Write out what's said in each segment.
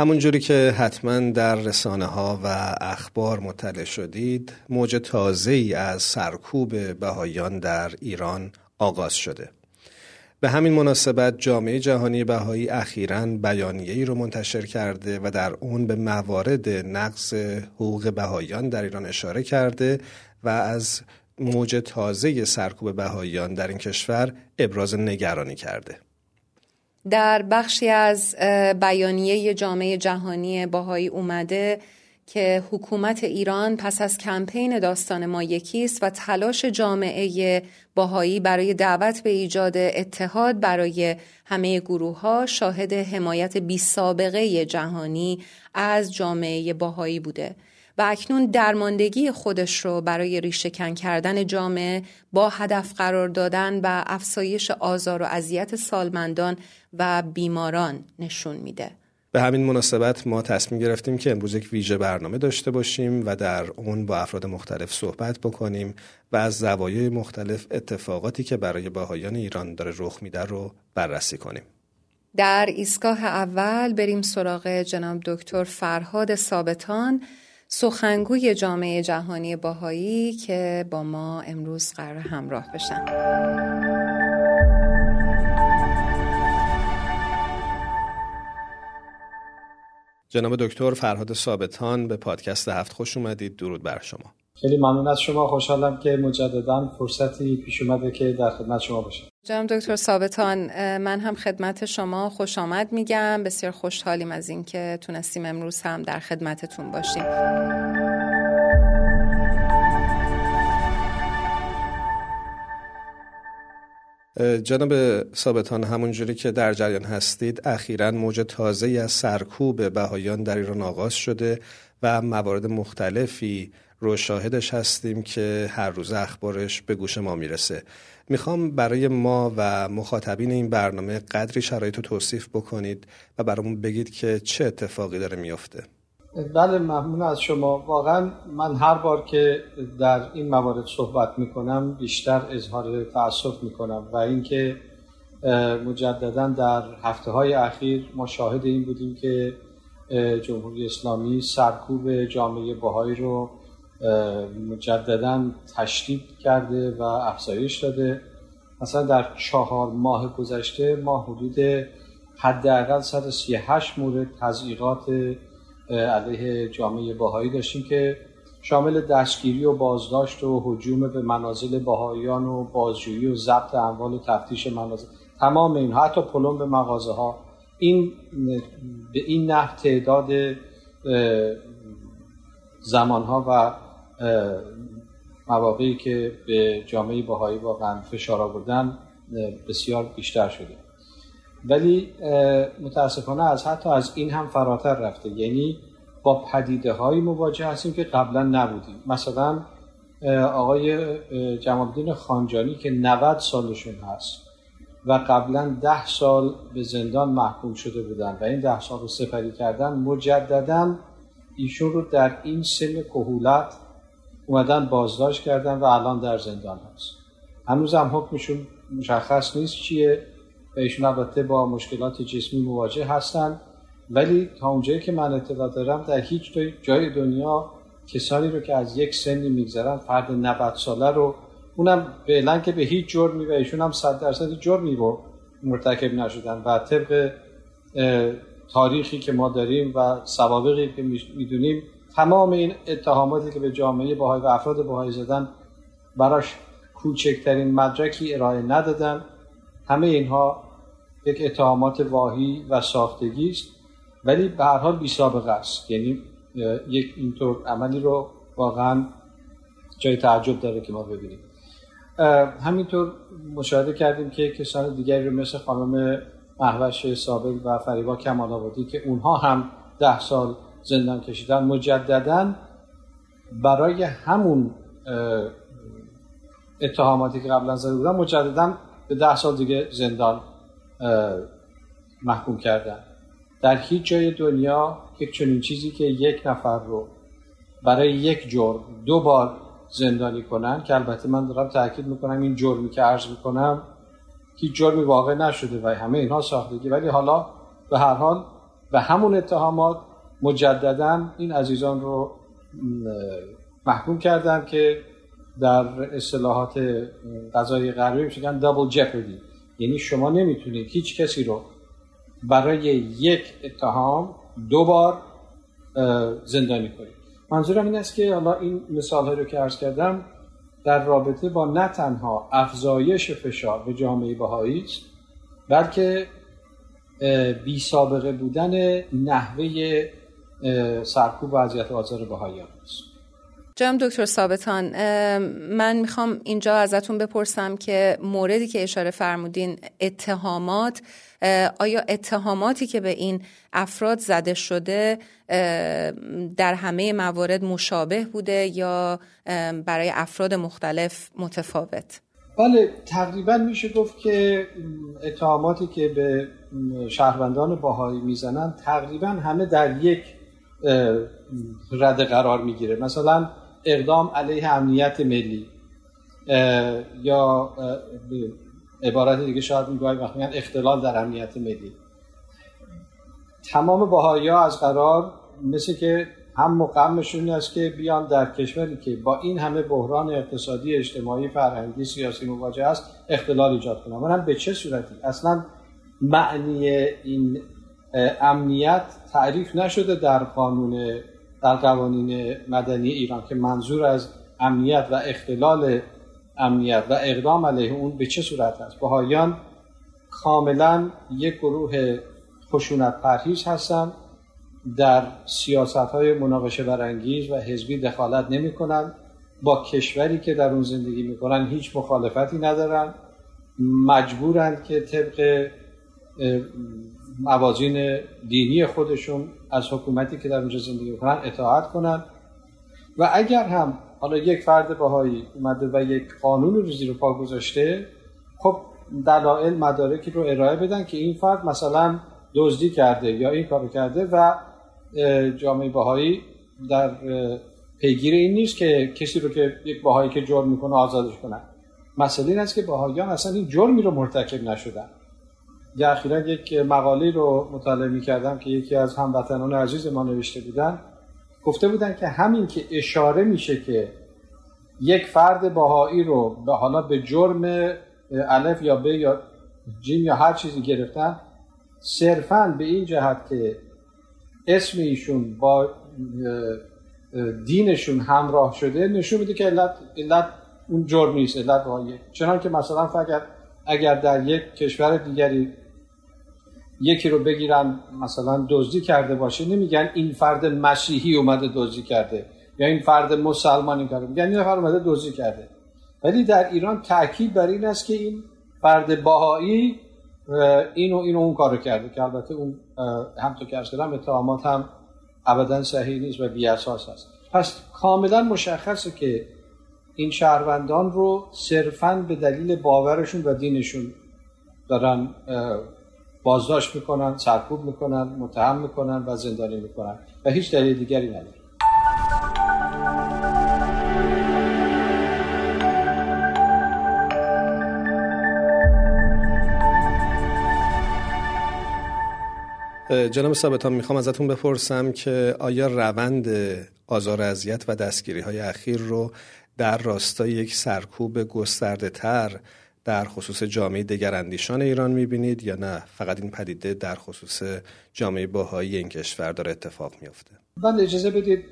همونجوری که حتما در رسانه ها و اخبار مطلع شدید موج تازه ای از سرکوب بهاییان در ایران آغاز شده. به همین مناسبت جامعه جهانی بهایی اخیرا بیانیه ای رو منتشر کرده و در اون به موارد نقض حقوق بهاییان در ایران اشاره کرده و از موج تازه سرکوب بهاییان در این کشور ابراز نگرانی کرده. در بخشی از بیانیه جامعه جهانی باهایی اومده که حکومت ایران پس از کمپین داستان ما یکیست و تلاش جامعه باهایی برای دعوت به ایجاد اتحاد برای همه گروه ها شاهد حمایت بی سابقه جهانی از جامعه باهایی بوده. و اکنون درماندگی خودش رو برای ریشهکن کردن جامعه با هدف قرار دادن و افزایش آزار و اذیت سالمندان و بیماران نشون میده. به همین مناسبت ما تصمیم گرفتیم که امروز یک ویژه برنامه داشته باشیم و در اون با افراد مختلف صحبت بکنیم و از زوایای مختلف اتفاقاتی که برای باهایان ایران داره رخ میده رو بررسی کنیم. در ایستگاه اول بریم سراغ جناب دکتر فرهاد ثابتان سخنگوی جامعه جهانی باهایی که با ما امروز قرار همراه بشن. جناب دکتر فرهاد ثابتان به پادکست هفت خوش اومدید. درود بر شما. خیلی ممنون از شما. خوشحالم که مجددا فرصتی پیش اومده که در خدمت شما باشم. جناب دکتر ثابتان من هم خدمت شما خوش آمد میگم. بسیار خوشحالیم از اینکه تونستیم امروز هم در خدمتتون باشیم. جناب ثابتان همونجوری که در جریان هستید اخیرا موج تازه از سرکوب بهایان در ایران آغاز شده و موارد مختلفی رو شاهدش هستیم که هر روز اخبارش به گوش ما می‌رسه. می‌خوام برای ما و مخاطبین این برنامه قدری شرایط رو توصیف بکنید و برامون بگید که چه اتفاقی داره میافته بله ممنون از شما. واقعا من هر بار که در این موارد صحبت می‌کنم بیشتر اظهار تاسف می‌کنم و اینکه مجددا در هفته های اخیر ما شاهد این بودیم که جمهوری اسلامی سرکوب جامعه باهایی رو مجددا تشدید کرده و افزایش داده. مثلا در چهار ماه گذشته ما حدود حداقل 138 مورد تضییقات علیه جامعه باهایی داشتیم که شامل دستگیری و بازداشت و حجوم به منازل باهایان و بازجویی و ضبط اموال و تفتیش منازل. تمام این حتی پلم به مغازه ها. این به این نحو تعداد زمان ها و مواقعی که به جامعه باهایی واقعا فشار آوردن بسیار بیشتر شده. ولی متاسفانه از حتی از این هم فراتر رفته. یعنی با پدیده های مواجه هستیم که قبلا نبودیم. مثلا آقای جمال خانجانی که 90 سالشون هست و قبلا ده سال به زندان محکوم شده بودن و این ده سال رو سپری کردن مجددا ایشون رو در این سن کهولت اومدن بازداشت کردن و الان در زندان هست. هنوز هم حکمشون مشخص نیست چیه. و ایشون البته با مشکلات جسمی مواجه هستن. ولی تا اونجایی که من اطلاع دارم در هیچ جای دنیا کسانی رو که از یک سنی میگذرن فرد 90 ساله رو اونم فعلا که به هیچ جرمی و ایشون هم 100 درصد جرمی رو مرتکب نشدن. و طبق تاریخی که ما داریم و سوابقی که می‌دونیم تمام این اتهاماتی که به جامعه باهای و افراد باهای زدن براش کوچکترین مدرکی ارائه ندادن. همه اینها یک اتهامات واهی و ساختگی است. ولی به هر حال بی سابقه است. یعنی یک اینطور عملی رو واقعا جای تعجب داره که ما ببینیم. همینطور مشاهده کردیم که کسان دیگری رو مثل خانم محوش سابق و فریبا کمال آبادی که اونها هم ده سال زندان کشیدن مجددا برای همون اتهاماتی که قبلا زده بودن مجددا به ده سال دیگه زندان محکوم کردن. در هیچ جای دنیا یک چنین چیزی که یک نفر رو برای یک جرم دو بار زندانی کنن که البته من دارم تاکید می‌کنم این جرمی که عرض می‌کنم هیچ جرمی واقع نشده و همه اینها ساختگی ولی حالا به هر حال و همون اتهامات مجددا این عزیزان رو محکوم کردن که در اصطلاحات غذای غربی میشن دابل جپردی یعنی شما نمی‌تونید هیچ کسی رو برای یک اتهام دو بار زندانی کنید. منظورم این است که حالا این مثال رو که عرض کردم در رابطه با نه تنها افزایش فشار به جامعه بهایی بلکه بی سابقه بودن نحوه سرکوب و اذیت آزار بهاییان است جناب دکتر ثابتان من می‌خوام اینجا ازتون بپرسم که موردی که اشاره فرمودین اتهامات آیا اتهاماتی که به این افراد زده شده در همه موارد مشابه بوده یا برای افراد مختلف متفاوت؟ بله تقریبا میشه گفت که اتهاماتی که به شهروندان باهایی می‌زنن تقریبا همه در یک رده قرار می‌گیره. مثلا اقدام علیه امنیت ملی یا عبارت دیگه شاید میگوی وقتی اختلال در امنیت ملی. تمام باهایی ها از قرار مثل که هم مقامشون است که بیان در کشوری که با این همه بحران اقتصادی اجتماعی فرهنگی سیاسی مواجه است اختلال ایجاد کنن. من به چه صورتی؟ اصلا معنی این امنیت تعریف نشده در قانون در قوانین مدنی ایران که منظور از امنیت و اختلال امنیت و اقدام علیه اون به چه صورت است؟ بهایان کاملا یک گروه خشونت پرهیز هستند در سیاست های مناقشه برانگیز و حزبی دخالت نمی کنند با کشوری که در اون زندگی می‌کنن هیچ مخالفتی ندارن مجبورند که طبق موازین دینی خودشون از حکومتی که در اونجا زندگی می‌کنن اطاعت کنن. و اگر هم حالا یک فرد باهایی اومده و یک قانون رو زیر پا گذاشته خب دلایل مدارکی رو ارائه بدن که این فرد مثلا دزدی کرده یا این کارو کرده و جامعه باهایی در پیگیر این نیست که کسی رو که یک باهایی که جرم می‌کنه آزادش کنن مسئله این است که باهایان اصلا این جرمی رو مرتکب نشدن. یا اخیرا یک مقاله رو مطالعه می کردم که یکی از هموطنان عزیز ما نوشته بودن. گفته بودن که همین که اشاره میشه که یک فرد باهایی رو به حالا به جرم الف یا ب یا جیم یا هر چیزی گرفتن صرفا به این جهت که اسم ایشون با دینشون همراه شده نشون میده که علت, علت اون جرم نیست علت باهاییه چنان که مثلا فقط اگر در یک کشور دیگری یکی رو بگیرن مثلا دزدی کرده باشه نمیگن این فرد مسیحی اومده دزدی کرده یا این فرد مسلمانی کرده میگن این فرد اومده دزدی کرده. ولی در ایران تاکید بر این است که این فرد باهایی اینو اینو اون کارو کرده که البته اون تو که ارز کردم اتهامات هم ابدا صحیح نیست و بی اساس است. پس کاملا مشخصه که این شهروندان رو صرفا به دلیل باورشون و دینشون دارن بازداشت می‌کنن سرکوب می‌کنن متهم می‌کنن و زندانی می‌کنن و هیچ دلیل دیگری نداره. جناب ثابتان می‌خوام ازتون بپرسم که آیا روند آزار اذیت و دستگیری های اخیر رو در راستای یک سرکوب گسترده تر در خصوص جامعه دگراندیشان ایران می‌بینید یا نه؟ فقط این پدیده در خصوص جامعه باهایی این کشور داره اتفاق میافته. من اجازه بدید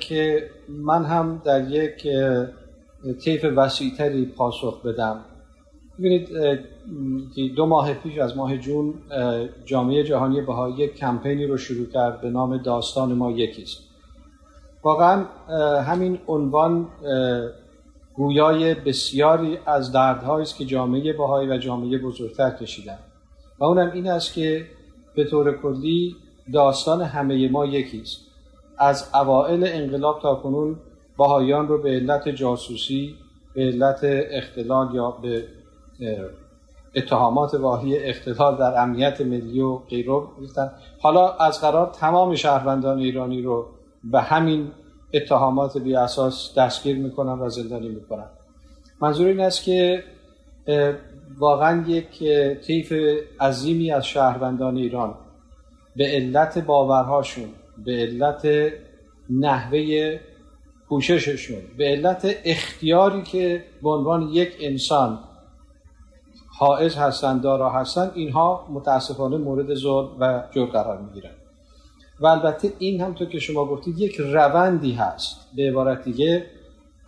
که من هم در یک طیف وسیعتری پاسخ بدم. ببینید دو ماه پیش از ماه جون جامعه جهانی بهایی یک کمپینی رو شروع کرد به نام داستان ما یکیست. واقعا همین عنوان گویای بسیاری از دردهایی است که جامعه بهایی و جامعه بزرگتر کشیدن. و اونم این است که به طور کلی داستان همه ما یکی است. از اوائل انقلاب تا کنون بهاییان رو به علت جاسوسی به علت اختلال یا به اتهامات واهی اختلال در امنیت ملی و غیره حالا از قرار تمام شهروندان ایرانی رو به همین اتهامات بی اساس دستگیر می‌کنن و زندانی می‌کنن منظور این است که واقعا یک طیف عظیمی از شهروندان ایران به علت باورهاشون به علت نحوه پوشششون به علت اختیاری که به عنوان یک انسان حائز هستند دارا هستند اینها متاسفانه مورد ظلم و جور قرار می‌گیرن. و البته این هم تو که شما گفتید یک روندی هست. به عبارت دیگه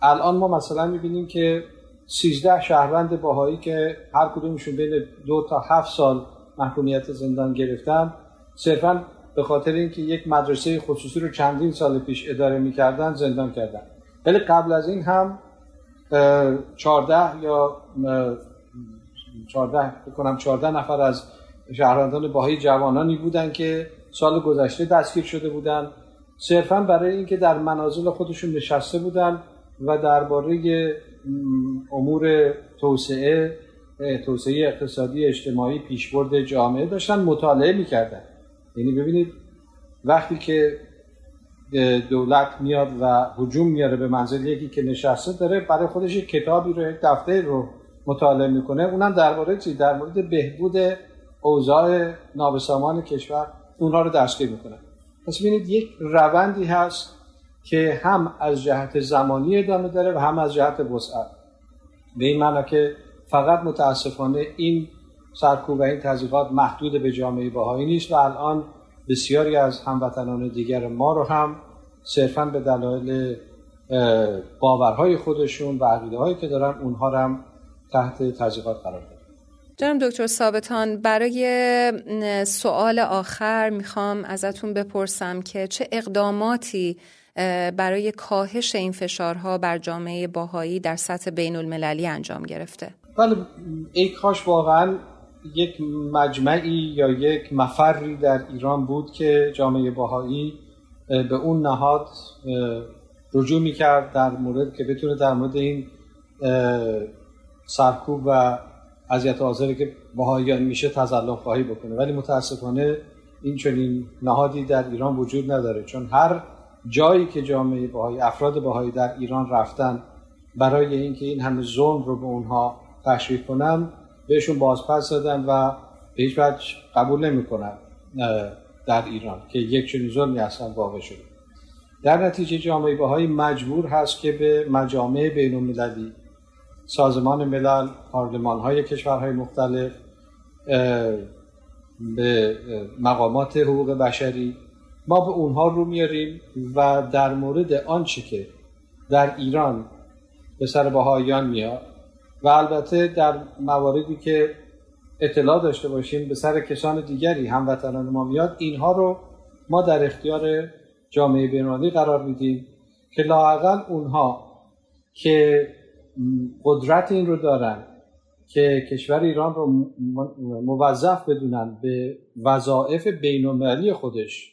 الان ما مثلا می‌بینیم که 13 شهروند باهایی که هر کدومشون بین دو تا هفت سال محکومیت زندان گرفتن صرفا به خاطر اینکه یک مدرسه خصوصی رو چندین سال پیش اداره می‌کردن زندان کردن. ولی قبل از این هم 14 یا 14 بکنم 14 نفر از شهروندان باهایی جوانانی بودن که سال گذشته دستگیر شده بودن. صرفا برای اینکه در منازل خودشون نشسته بودن و درباره امور توسعه توسعه اقتصادی اجتماعی پیشبرد جامعه داشتن مطالعه می‌کردن. یعنی ببینید وقتی که دولت میاد و حجوم میاره به منزل یکی که نشسته داره برای خودش یک کتابی رو یک دفتر رو مطالعه می‌کنه. اونم درباره چی؟ در مورد بهبود اوضاع نابسامان کشور. اونها رو دستگیر می‌کنه. پس ببینید یک روندی هست که هم از جهت زمانی ادامه داره و هم از جهت وسعت. به این معنی که فقط متاسفانه این سرکوب و این تضییقات محدود به جامعه باهایی نیست و الان بسیاری از هموطنان دیگر ما رو هم صرفا به دلایل باورهای خودشون و عقیده هایی که دارن اونها رو هم تحت تضییقات قرار جناب دکتر ثابتان برای سوال آخر می‌خوام ازتون بپرسم که چه اقداماتی برای کاهش این فشارها بر جامعه باهایی در سطح بین المللی انجام گرفته؟ بله ای کاش واقعا یک مجمعی یا یک مفری در ایران بود که جامعه باهایی به اون نهاد رجوع می‌کرد در مورد که بتونه در مورد این سرکوب و اذیت آزاری که باهاییان میشه تظلم خواهی بکنه. ولی متاسفانه این چنین نهادی در ایران وجود نداره. چون هر جایی که جامعه باهایی افراد باهایی در ایران رفتن برای اینکه این همه ظلم رو به اونها تشریح کنن بهشون بازپس دادن و به هیچ وجه قبول نمی‌کنن در ایران که یک چنین ظلمی اصلا واقع شده. در نتیجه جامعه باهایی مجبور هست که به مجامع بین المللی سازمان ملل پارلمان های کشورهای مختلف به مقامات حقوق بشری ما به اونها رو میاریم و در مورد آنچه که در ایران به سر بهاییان میاد و البته در مواردی که اطلاع داشته باشیم به سر کسان دیگری هموطنان ما میاد اینها رو ما در اختیار جامعه بینالمللی قرار میدیم که لاقل اونها که قدرت این رو دارن که کشور ایران رو موظف بدونن به وظایف بین خودش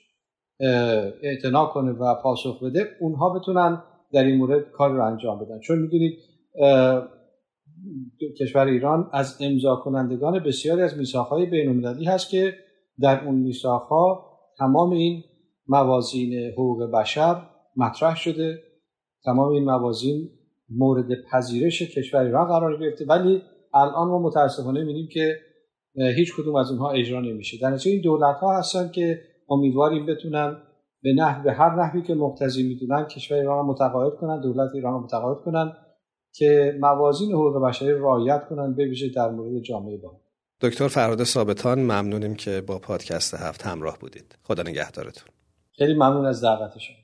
اعتنا کنه و پاسخ بده اونها بتونن در این مورد کار رو انجام بدن. چون می‌دونید کشور ایران از امضا کنندگان بسیاری از میثاقهای بین هست که در اون میثاقها تمام این موازین حقوق بشر مطرح شده. تمام این موازین مورد پذیرش کشور ایران قرار گرفته. ولی الان ما متاسفانه می‌بینیم که هیچ کدوم از اونها اجرا نمیشه. در نتیجه این دولت ها هستن که امیدواریم بتونن به نحو به هر نحوی که مقتضی می‌دونن کشور ایران متقاعد کنن دولت ایران متقاعد کنن که موازین حقوق بشری رعایت کنن به ویژه در مورد جامعه با دکتر فراد ثابتان ممنونیم که با پادکست هفت همراه بودید. خدا نگهدارتون. خیلی ممنون از دعوت شما